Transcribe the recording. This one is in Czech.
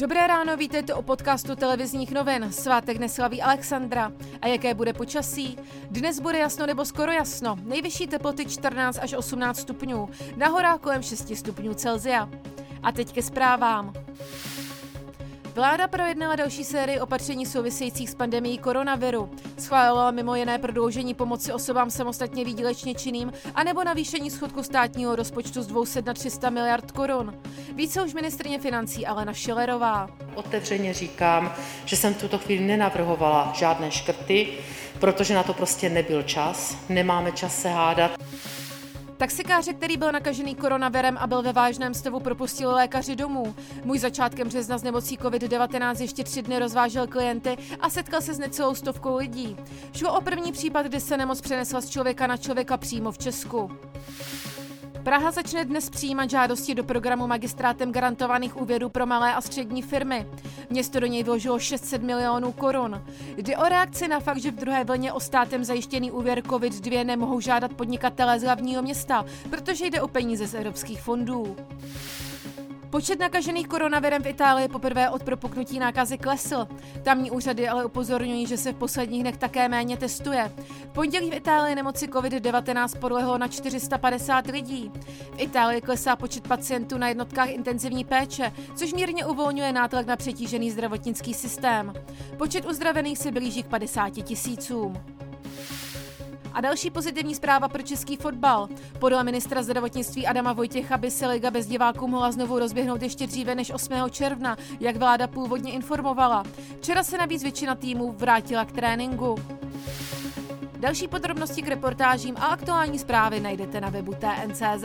Dobré ráno, vítejte o podcastu televizních novin. Svátek neslaví Alexandra. A jaké bude počasí? Dnes bude jasno nebo skoro jasno. Nejvyšší teploty 14 až 18 stupňů. Na horách kolem 6 stupňů Celzia. A teď ke zprávám. Vláda projednala další sérii opatření souvisejících s pandemií koronaviru. Schválila mimo jiné prodloužení pomoci osobám samostatně výdělečně činným a nebo navýšení schodku státního rozpočtu z 200 na 300 miliard korun. Více už ministrně financí Alena Šilerová. Otevřeně říkám, že jsem v tuto chvíli nenavrhovala žádné škrty, protože na to prostě nebyl čas. Nemáme čas se hádat. Taxikáře, který byl nakažený koronavirem a byl ve vážném stavu, propustili lékaři domů. Můj začátkem března z nemocí COVID-19 ještě tři dny rozvážel klienty a setkal se s necelou stovkou lidí. Šlo o první případ, kdy se nemoc přenesla z člověka na člověka přímo v Česku. Praha začne dnes přijímat žádosti do programu magistrátem garantovaných úvěrů pro malé a střední firmy. Město do něj vložilo 600 milionů korun. Jde o reakci na fakt, že v druhé vlně o státem zajištěný úvěr COVID-2 nemohou žádat podnikatelé z hlavního města, protože jde o peníze z evropských fondů. Počet nakažených koronavirem v Itálii poprvé od propuknutí nákazy klesl. Tamní úřady ale upozorňují, že se v posledních dnech také méně testuje. V pondělí v Itálii nemoci COVID-19 podlehlo na 450 lidí. V Itálii klesá počet pacientů na jednotkách intenzivní péče, což mírně uvolňuje nátlak na přetížený zdravotnický systém. Počet uzdravených se blíží k 50 tisícům. A další pozitivní zpráva pro český fotbal. Podle ministra zdravotnictví Adama Vojtěcha by se liga bez diváků mohla znovu rozběhnout ještě dříve než 8. června, jak vláda původně informovala. Včera se navíc většina týmů vrátila k tréninku. Další podrobnosti k reportážím a aktuální zprávy najdete na webu TNCZ.